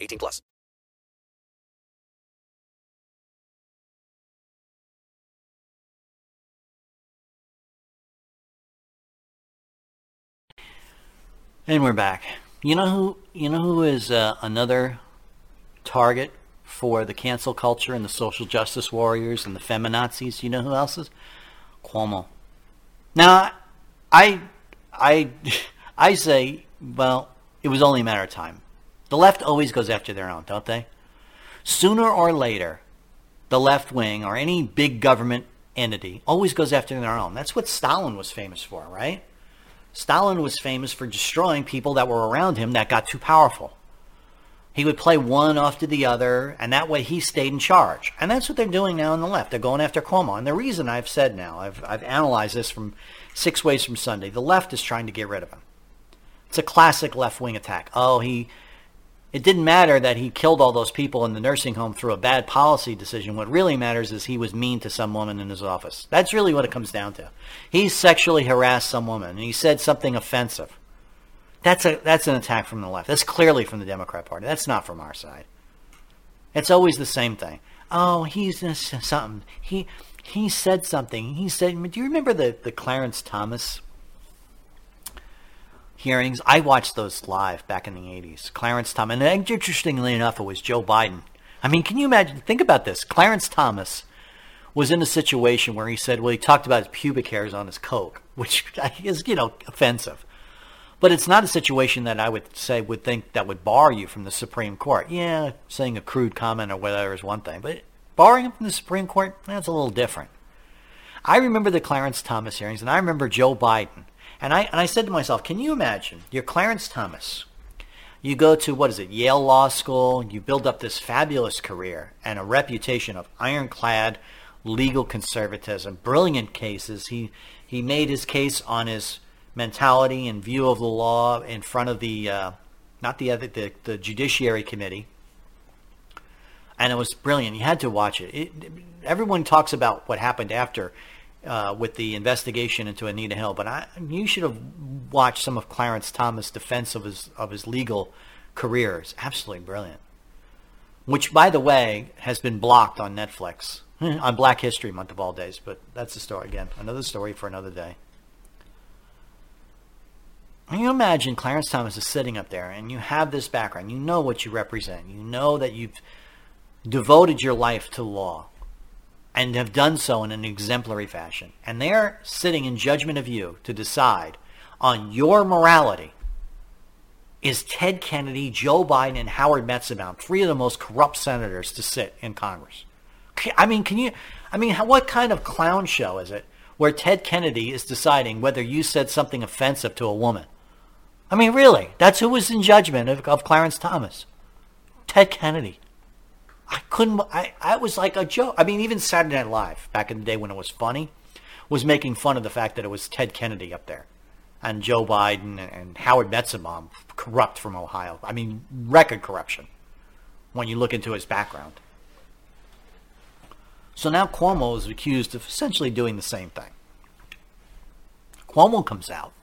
18 plus. And we're back. You know who? You know who is uh, another target for the cancel culture and the social justice warriors and the feminazis? You know who else is? Cuomo. Now, I, I, I say, well, it was only a matter of time. The left always goes after their own, don't they? Sooner or later, the left wing or any big government entity always goes after their own. That's what Stalin was famous for, right? Stalin was famous for destroying people that were around him that got too powerful. He would play one off to the other, and that way he stayed in charge. And that's what they're doing now on the left. They're going after Cuomo. And the reason I've said now, I've, I've analyzed this from six ways from Sunday, the left is trying to get rid of him. It's a classic left wing attack. Oh, he. It didn't matter that he killed all those people in the nursing home through a bad policy decision. What really matters is he was mean to some woman in his office. That's really what it comes down to. He sexually harassed some woman and he said something offensive. That's a that's an attack from the left. That's clearly from the Democrat Party. That's not from our side. It's always the same thing. Oh, he's something. He he said something. He said. Do you remember the the Clarence Thomas hearings? I watched those live back in the '80s. Clarence Thomas, and interestingly enough, it was Joe Biden. I mean, can you imagine? Think about this. Clarence Thomas was in a situation where he said, well, he talked about his pubic hairs on his coke, which is, you know, offensive. But it's not a situation that I would say would think that would bar you from the Supreme Court. Yeah, saying a crude comment or whatever is one thing, but barring him from the Supreme Court, that's a little different. I remember the Clarence Thomas hearings, and I remember Joe Biden, and I and I said to myself, can you imagine? You're Clarence Thomas. You go to what is it, Yale Law School. You build up this fabulous career and a reputation of ironclad legal conservatism, brilliant cases. He he made his case on his mentality and view of the law in front of the uh, not the other the, the judiciary committee and it was brilliant you had to watch it, it everyone talks about what happened after uh, with the investigation into Anita Hill but I, you should have watched some of Clarence Thomas defense of his of his legal career. It's absolutely brilliant. Which by the way has been blocked on Netflix. On Black History Month of all days but that's the story again. Another story for another day. Can you imagine Clarence Thomas is sitting up there and you have this background, you know what you represent, you know that you've devoted your life to law and have done so in an exemplary fashion. And they're sitting in judgment of you to decide on your morality. Is Ted Kennedy, Joe Biden, and Howard Metzenbaum, three of the most corrupt senators to sit in Congress? I mean, can you, I mean, what kind of clown show is it where Ted Kennedy is deciding whether you said something offensive to a woman? I mean, really, that's who was in judgment of, of Clarence Thomas. Ted Kennedy. I couldn't, I, I was like a joke. I mean, even Saturday Night Live, back in the day when it was funny, was making fun of the fact that it was Ted Kennedy up there. And Joe Biden and, Howard Metzenbaum, corrupt from Ohio. I mean, record corruption when you look into his background. So now Cuomo is accused of essentially doing the same thing. Cuomo comes out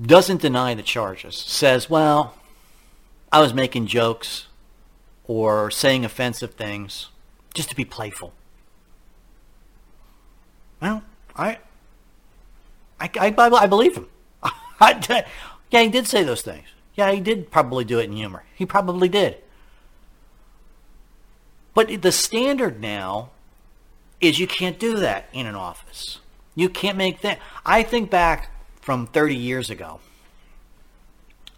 doesn't deny the charges, says, well, I was making jokes or saying offensive things just to be playful. Well, I, I, I, I believe him. I, yeah, he did say those things. Yeah, he did probably do it in humor. He probably did. But the standard now is you can't do that in an office. You can't make that. I think back from 30 years ago.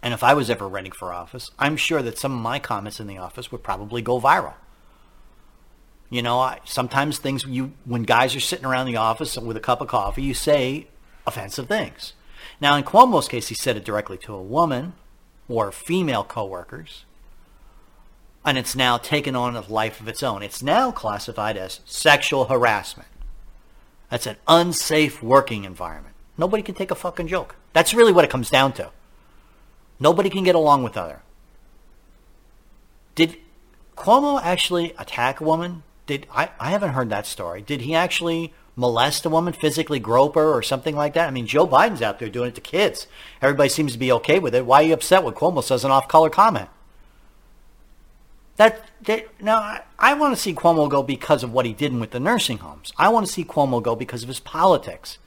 And if I was ever running for office, I'm sure that some of my comments in the office would probably go viral. You know, I, sometimes things you when guys are sitting around the office with a cup of coffee, you say offensive things. Now, in Cuomo's case, he said it directly to a woman, or female coworkers, and it's now taken on a life of its own. It's now classified as sexual harassment. That's an unsafe working environment. Nobody can take a fucking joke. That's really what it comes down to. Nobody can get along with other. Did Cuomo actually attack a woman? Did I, I haven't heard that story. Did he actually molest a woman, physically grope her or something like that? I mean, Joe Biden's out there doing it to kids. Everybody seems to be okay with it. Why are you upset when Cuomo says an off-color comment? That, that now I, I want to see Cuomo go because of what he did with the nursing homes. I want to see Cuomo go because of his politics,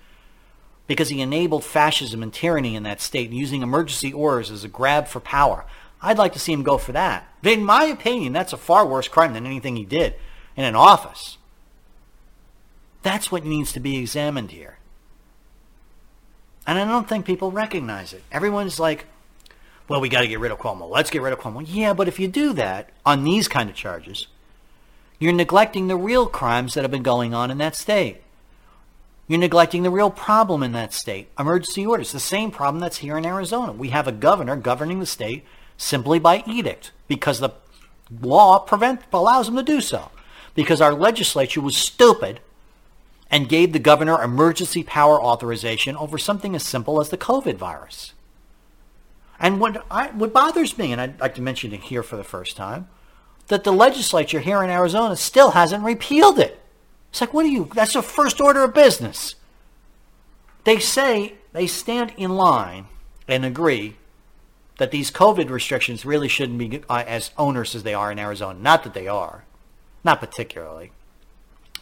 because he enabled fascism and tyranny in that state, using emergency orders as a grab for power. I'd like to see him go for that. In my opinion, that's a far worse crime than anything he did in an office. That's what needs to be examined here. And I don't think people recognize it. Everyone's like, well, we got to get rid of Cuomo. Let's get rid of Cuomo. Yeah, but if you do that on these kind of charges, you're neglecting the real crimes that have been going on in that state. You're neglecting the real problem in that state. Emergency orders, the same problem that's here in Arizona. We have a governor governing the state simply by edict because the law prevent, allows him to do so. Because our legislature was stupid and gave the governor emergency power authorization over something as simple as the COVID virus. And what, I, what bothers me, and I'd like to mention it here for the first time, that the legislature here in Arizona still hasn't repealed it. It's like, what do you, that's a first order of business. They say they stand in line and agree that these COVID restrictions really shouldn't be uh, as onerous as they are in Arizona. Not that they are, not particularly,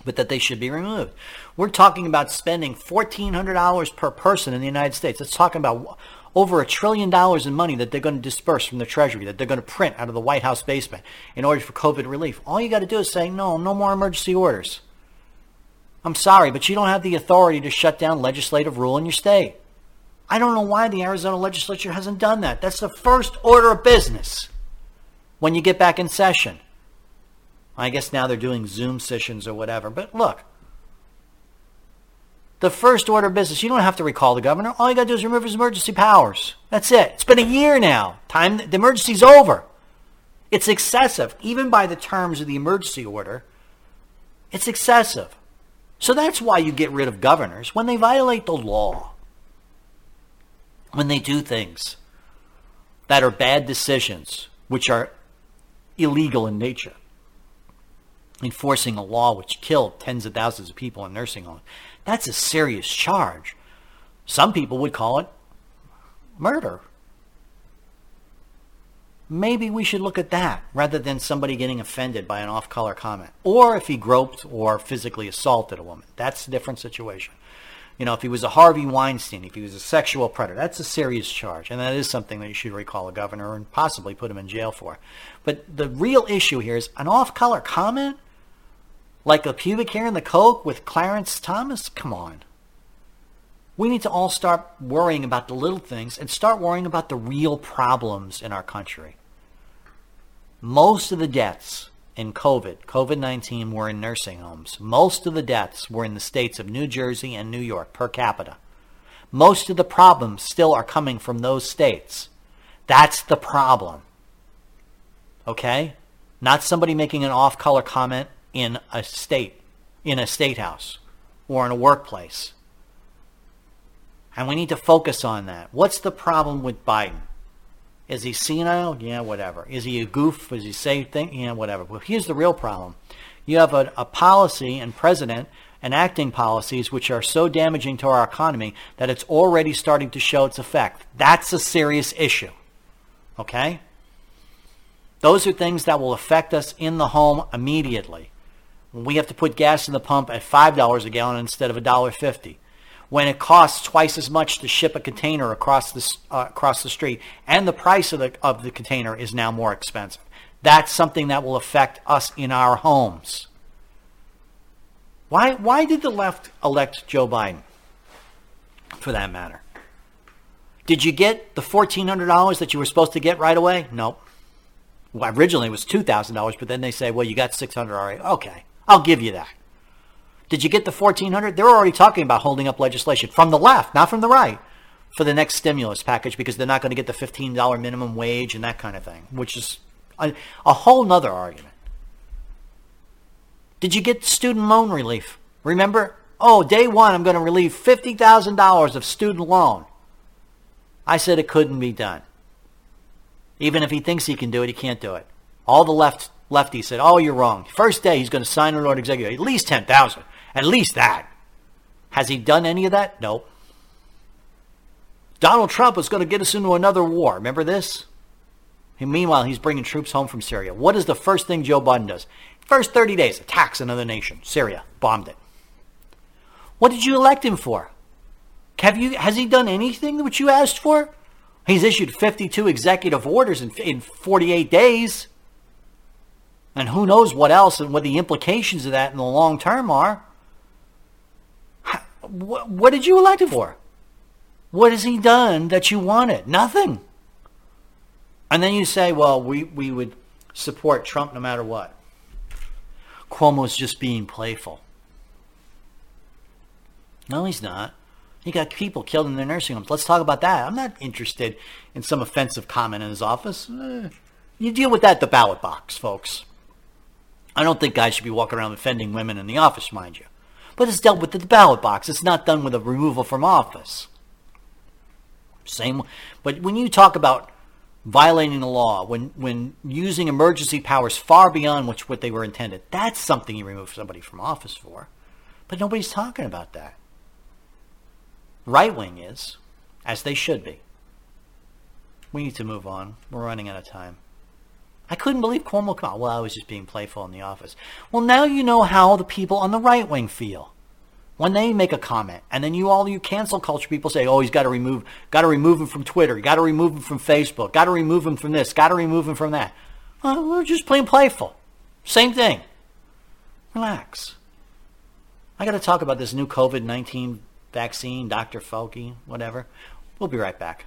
but that they should be removed. We're talking about spending $1,400 per person in the United States. That's talking about over a trillion dollars in money that they're going to disperse from the Treasury, that they're going to print out of the White House basement in order for COVID relief. All you got to do is say, no, no more emergency orders. I'm sorry, but you don't have the authority to shut down legislative rule in your state. I don't know why the Arizona legislature hasn't done that. That's the first order of business when you get back in session. I guess now they're doing Zoom sessions or whatever. But look, the first order of business. You don't have to recall the governor. All you got to do is remove his emergency powers. That's it. It's been a year now. Time the emergency's over. It's excessive, even by the terms of the emergency order. It's excessive. So that's why you get rid of governors when they violate the law. When they do things that are bad decisions, which are illegal in nature. Enforcing a law which killed tens of thousands of people in nursing homes. That's a serious charge. Some people would call it murder. Maybe we should look at that rather than somebody getting offended by an off color comment. Or if he groped or physically assaulted a woman. That's a different situation. You know, if he was a Harvey Weinstein, if he was a sexual predator, that's a serious charge. And that is something that you should recall a governor and possibly put him in jail for. But the real issue here is an off color comment like a pubic hair in the coke with Clarence Thomas? Come on. We need to all start worrying about the little things and start worrying about the real problems in our country. Most of the deaths in COVID, COVID 19, were in nursing homes. Most of the deaths were in the states of New Jersey and New York per capita. Most of the problems still are coming from those states. That's the problem. Okay? Not somebody making an off color comment in a state, in a state house or in a workplace. And we need to focus on that. What's the problem with Biden? Is he senile? Yeah, whatever. Is he a goof? Is he say things? Yeah, whatever. Well, here's the real problem. You have a, a policy and president enacting policies which are so damaging to our economy that it's already starting to show its effect. That's a serious issue. Okay? Those are things that will affect us in the home immediately we have to put gas in the pump at $5 a gallon instead of $1.50, when it costs twice as much to ship a container across the, uh, across the street, and the price of the, of the container is now more expensive. That's something that will affect us in our homes. Why, why did the left elect Joe Biden, for that matter? Did you get the $1,400 that you were supposed to get right away? Nope. Well, originally it was $2,000, but then they say, well, you got 600 already. Okay. I'll give you that. Did you get the 1400? They're already talking about holding up legislation from the left, not from the right. for the next stimulus package because they're not going to get the $15 minimum wage and that kind of thing, which is a, a whole nother argument. Did you get student loan relief? Remember? Oh, day one, I'm going to relieve $50,000 of student loan. I said it couldn't be done. Even if he thinks he can do it, he can't do it. All the left lefties said, "Oh, you're wrong. First day, he's going to sign an order executive. At least ten thousand. At least that." Has he done any of that? No. Donald Trump is going to get us into another war. Remember this? And meanwhile, he's bringing troops home from Syria. What is the first thing Joe Biden does? First 30 days, attacks another nation. Syria. Bombed it. What did you elect him for? Have you, has he done anything which you asked for? He's issued 52 executive orders in, in 48 days. And who knows what else and what the implications of that in the long term are. What, did you elect him for? What has he done that you wanted? Nothing. And then you say, well, we, we would support Trump no matter what. Cuomo's just being playful. No, he's not. He got people killed in their nursing homes. Let's talk about that. I'm not interested in some offensive comment in his office. Eh, you deal with that at the ballot box, folks. I don't think guys should be walking around offending women in the office, mind you. But it's dealt with at the ballot box. It's not done with a removal from office. Same. But when you talk about violating the law, when when using emergency powers far beyond which what they were intended, that's something you remove somebody from office for. But nobody's talking about that. Right wing is, as they should be. We need to move on. We're running out of time. I couldn't believe Cuomo come out. Well, I was just being playful in the office. Well, now you know how the people on the right wing feel when they make a comment, and then you all you cancel culture people say, "Oh, he's got to remove, got to remove him from Twitter, got to remove him from Facebook, got to remove him from this, got to remove him from that." Well, we're just plain playful. Same thing. Relax. I got to talk about this new COVID nineteen vaccine, Dr. Fauci, whatever. We'll be right back.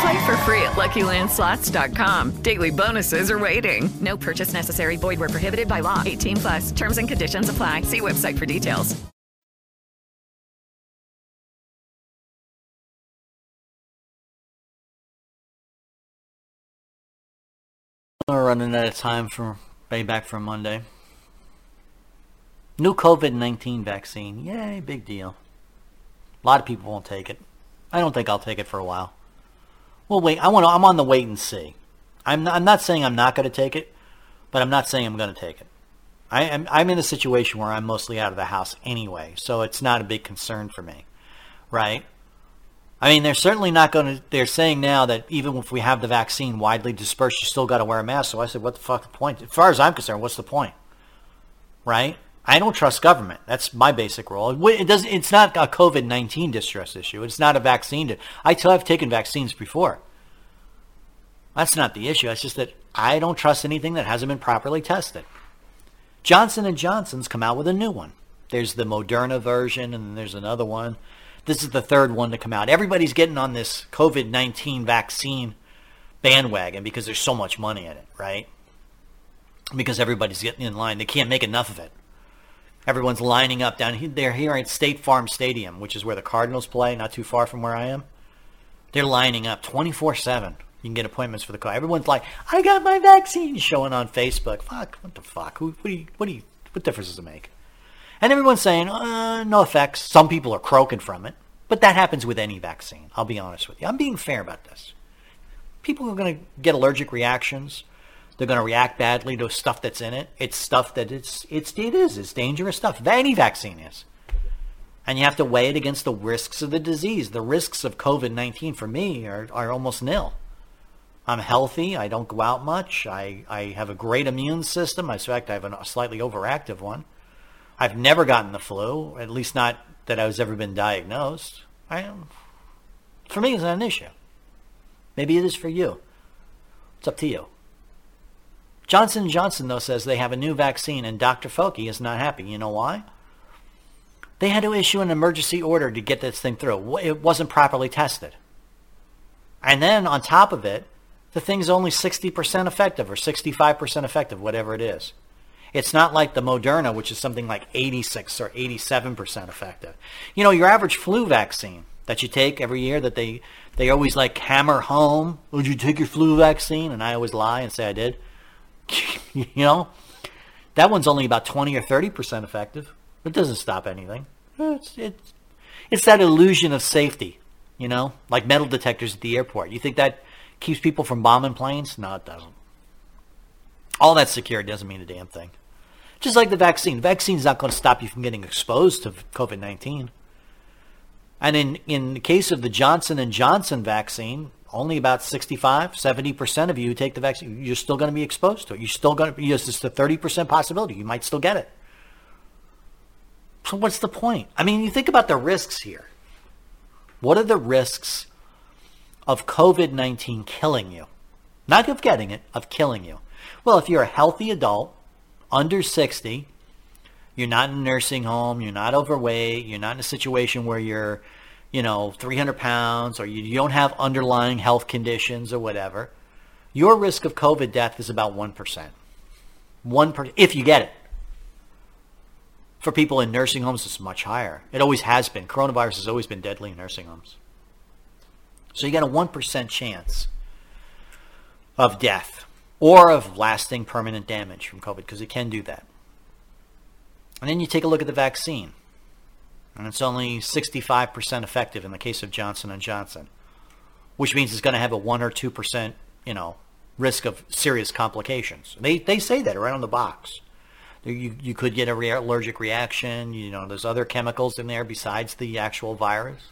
Play for free at LuckyLandSlots.com. Daily bonuses are waiting. No purchase necessary. Void where prohibited by law. 18 plus. Terms and conditions apply. See website for details. We're running out of time for way back for Monday. New COVID 19 vaccine. Yay, big deal. A lot of people won't take it. I don't think I'll take it for a while. Well, wait. I want. I'm on the wait and see. I'm not, I'm not saying I'm not going to take it, but I'm not saying I'm going to take it. I am. I'm in a situation where I'm mostly out of the house anyway, so it's not a big concern for me, right? I mean, they're certainly not going to. They're saying now that even if we have the vaccine widely dispersed, you still got to wear a mask. So I said, what the fuck the point? As far as I'm concerned, what's the point, right? I don't trust government. That's my basic rule. It does. It's not a COVID nineteen distress issue. It's not a vaccine. I tell I've taken vaccines before. That's not the issue. It's just that I don't trust anything that hasn't been properly tested. Johnson and Johnson's come out with a new one. There's the Moderna version, and there's another one. This is the third one to come out. Everybody's getting on this COVID nineteen vaccine bandwagon because there's so much money in it, right? Because everybody's getting in line. They can't make enough of it. Everyone's lining up down here. They're here at State Farm Stadium, which is where the Cardinals play, not too far from where I am. They're lining up 24 7. You can get appointments for the car. Everyone's like, I got my vaccine showing on Facebook. Fuck, what the fuck? Who, what, do you, what, do you, what difference does it make? And everyone's saying, uh, no effects. Some people are croaking from it. But that happens with any vaccine. I'll be honest with you. I'm being fair about this. People are going to get allergic reactions. They're going to react badly to stuff that's in it. It's stuff that it's it's it is. It's dangerous stuff. Any vaccine is. And you have to weigh it against the risks of the disease. The risks of COVID-19 for me are, are almost nil. I'm healthy. I don't go out much. I, I have a great immune system. In fact, I have a slightly overactive one. I've never gotten the flu, at least not that I was ever been diagnosed. I, for me, it's not an issue. Maybe it is for you. It's up to you. Johnson Johnson, though, says they have a new vaccine, and Dr. Fauci is not happy. You know why? They had to issue an emergency order to get this thing through. It wasn't properly tested. And then on top of it, the thing's only 60% effective or 65% effective, whatever it is. It's not like the Moderna, which is something like 86 or 87% effective. You know, your average flu vaccine that you take every year that they, they always like hammer home, would you take your flu vaccine? And I always lie and say I did. you know, that one's only about 20 or 30% effective. It doesn't stop anything. It's, it's, it's that illusion of safety, you know, like metal detectors at the airport. You think that keeps people from bombing planes? No, it doesn't. All that security doesn't mean a damn thing. Just like the vaccine. The vaccine's not going to stop you from getting exposed to COVID-19. And in, in the case of the Johnson & Johnson vaccine, only about 65, 70% of you take the vaccine, you're still going to be exposed to it. You're still going to be, it's a 30% possibility. You might still get it. So what's the point? I mean, you think about the risks here. What are the risks of COVID-19 killing you? Not of getting it, of killing you. Well, if you're a healthy adult, under 60, you're not in a nursing home, you're not overweight, you're not in a situation where you're you know, 300 pounds or you don't have underlying health conditions or whatever, your risk of COVID death is about 1%. 1% if you get it. For people in nursing homes, it's much higher. It always has been. Coronavirus has always been deadly in nursing homes. So you got a 1% chance of death or of lasting permanent damage from COVID because it can do that. And then you take a look at the vaccine and it's only 65% effective in the case of Johnson & Johnson, which means it's going to have a 1 or 2%, you know, risk of serious complications. They, they say that right on the box. You, you could get a re- allergic reaction. You know, there's other chemicals in there besides the actual virus.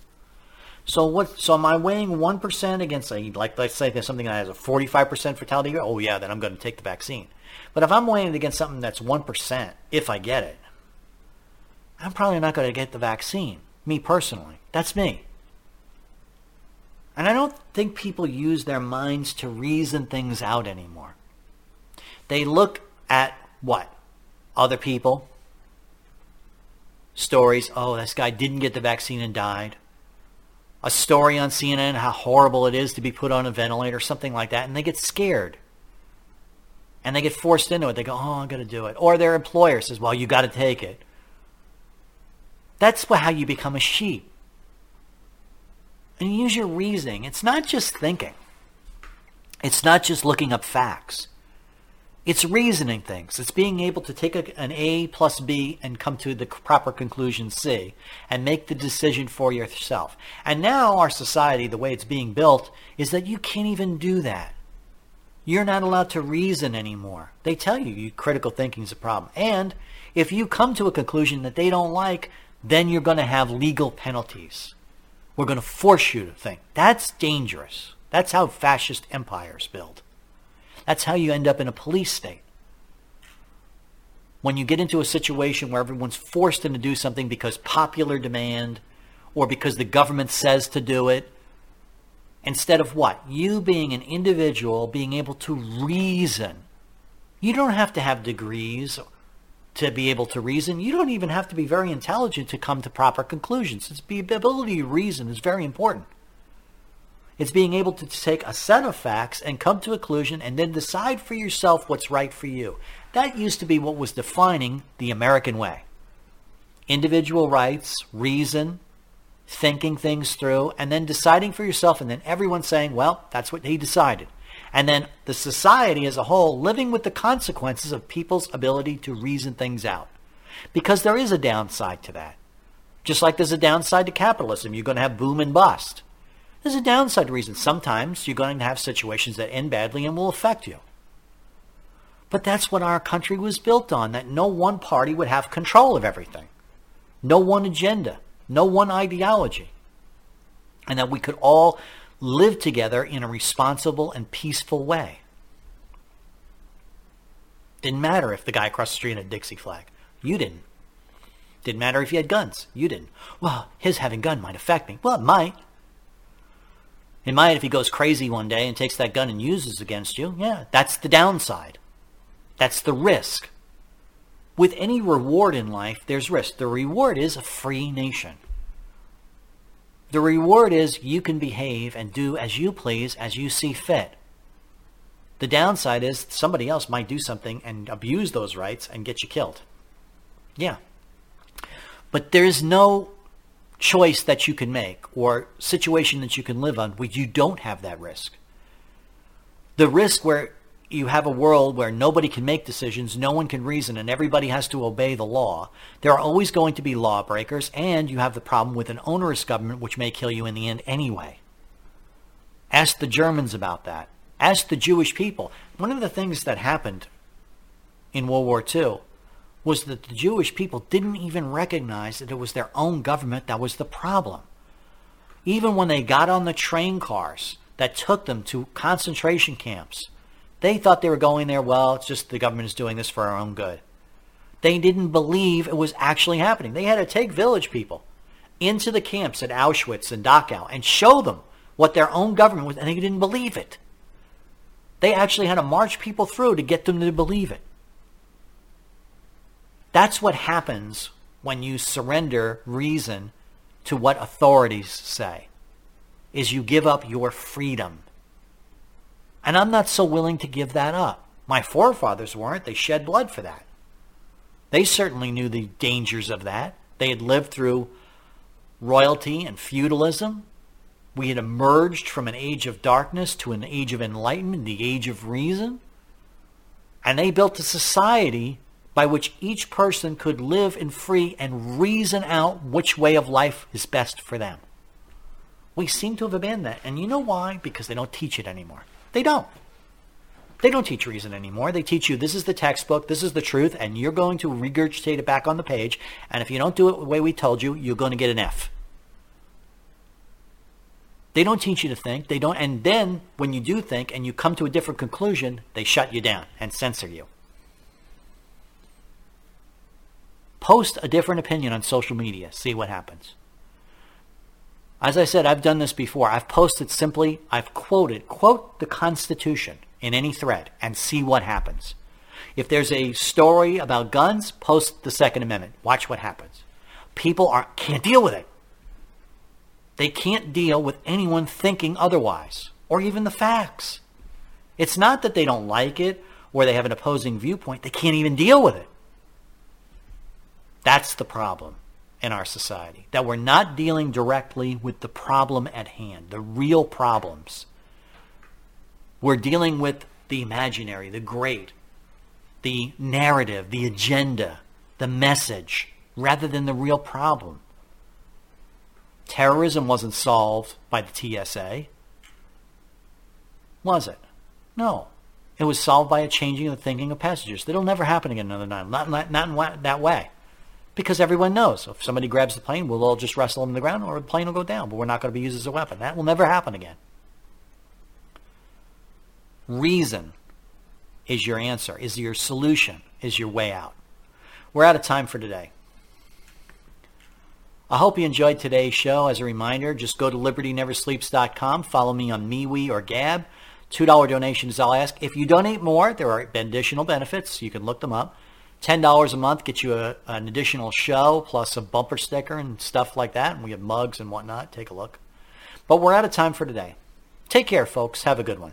So what? So am I weighing one percent against a like? Let's say there's something that has a 45% fatality. Rate? Oh yeah, then I'm going to take the vaccine. But if I'm weighing it against something that's one percent, if I get it, I'm probably not going to get the vaccine. Me personally. That's me. And I don't think people use their minds to reason things out anymore. They look at what? Other people. Stories. Oh, this guy didn't get the vaccine and died. A story on CNN how horrible it is to be put on a ventilator, something like that, and they get scared. And they get forced into it. They go, oh, I'm going to do it. Or their employer says, well, you got to take it. That's how you become a sheep. And you use your reasoning. It's not just thinking. It's not just looking up facts. It's reasoning things. It's being able to take a, an A plus B and come to the proper conclusion C and make the decision for yourself. And now our society, the way it's being built, is that you can't even do that. You're not allowed to reason anymore. They tell you, you critical thinking is a problem. And if you come to a conclusion that they don't like, then you're going to have legal penalties. We're going to force you to think. That's dangerous. That's how fascist empires build. That's how you end up in a police state. When you get into a situation where everyone's forced into do something because popular demand or because the government says to do it, instead of what? You being an individual, being able to reason. You don't have to have degrees to be able to reason. You don't even have to be very intelligent to come to proper conclusions. It's the ability to reason is very important. It's being able to take a set of facts and come to a conclusion and then decide for yourself what's right for you. That used to be what was defining the American way. Individual rights, reason, thinking things through, and then deciding for yourself, and then everyone saying, well, that's what he decided and then the society as a whole living with the consequences of people's ability to reason things out. Because there is a downside to that. Just like there's a downside to capitalism, you're going to have boom and bust. There's a downside to reason. Sometimes you're going to have situations that end badly and will affect you. But that's what our country was built on, that no one party would have control of everything. No one agenda, no one ideology. And that we could all live together in a responsible and peaceful way. Didn't matter if the guy across the street had a Dixie flag. You didn't. Didn't matter if he had guns. You didn't. Well, his having gun might affect me. Well, it might. It might if he goes crazy one day and takes that gun and uses against you. Yeah, that's the downside. That's the risk. With any reward in life, there's risk. The reward is a free nation. The reward is you can behave and do as you please, as you see fit. The downside is somebody else might do something and abuse those rights and get you killed. Yeah. But there's no choice that you can make or situation that you can live on where you don't have that risk. The risk where you have a world where nobody can make decisions, no one can reason, and everybody has to obey the law. There are always going to be lawbreakers, and you have the problem with an onerous government which may kill you in the end anyway. Ask the Germans about that. Ask the Jewish people. One of the things that happened in World War II was that the Jewish people didn't even recognize that it was their own government that was the problem. Even when they got on the train cars that took them to concentration camps, they thought they were going there, well, it's just the government is doing this for our own good. They didn't believe it was actually happening. They had to take village people into the camps at Auschwitz and Dachau and show them what their own government was, and they didn't believe it. They actually had to march people through to get them to believe it. That's what happens when you surrender reason to what authorities say. Is you give up your freedom. And I'm not so willing to give that up. My forefathers weren't. They shed blood for that. They certainly knew the dangers of that. They had lived through royalty and feudalism. We had emerged from an age of darkness to an age of enlightenment, the age of reason. And they built a society by which each person could live in free and reason out which way of life is best for them. We seem to have abandoned that. And you know why? Because they don't teach it anymore. They don't. They don't teach reason anymore. They teach you this is the textbook, this is the truth, and you're going to regurgitate it back on the page. And if you don't do it the way we told you, you're going to get an F. They don't teach you to think. They don't, and then when you do think and you come to a different conclusion, they shut you down and censor you. Post a different opinion on social media. See what happens. As I said, I've done this before. I've posted simply, I've quoted, quote the Constitution in any thread and see what happens. If there's a story about guns, post the Second Amendment. Watch what happens. People are, can't deal with it. They can't deal with anyone thinking otherwise, or even the facts. It's not that they don't like it or they have an opposing viewpoint. They can't even deal with it. That's the problem in our society, that we're not dealing directly with the problem at hand, the real problems. We're dealing with the imaginary, the great, the narrative, the agenda, the message, rather than the real problem. Terrorism wasn't solved by the TSA, was it? No. It was solved by a changing of the thinking of passengers. That'll never happen again another time. Not, not, not in that way because everyone knows if somebody grabs the plane, we'll all just wrestle them to the ground or the plane will go down, but we're not going to be used as a weapon. That will never happen again. Reason is your answer, is your solution, is your way out. We're out of time for today. I hope you enjoyed today's show. As a reminder, just go to libertyneversleeps.com, follow me on MeWe or Gab. $2 donations, is all I ask. If you donate more, there are additional benefits. You can look them up. $10 a month gets you a, an additional show plus a bumper sticker and stuff like that. And we have mugs and whatnot. Take a look. But we're out of time for today. Take care, folks. Have a good one.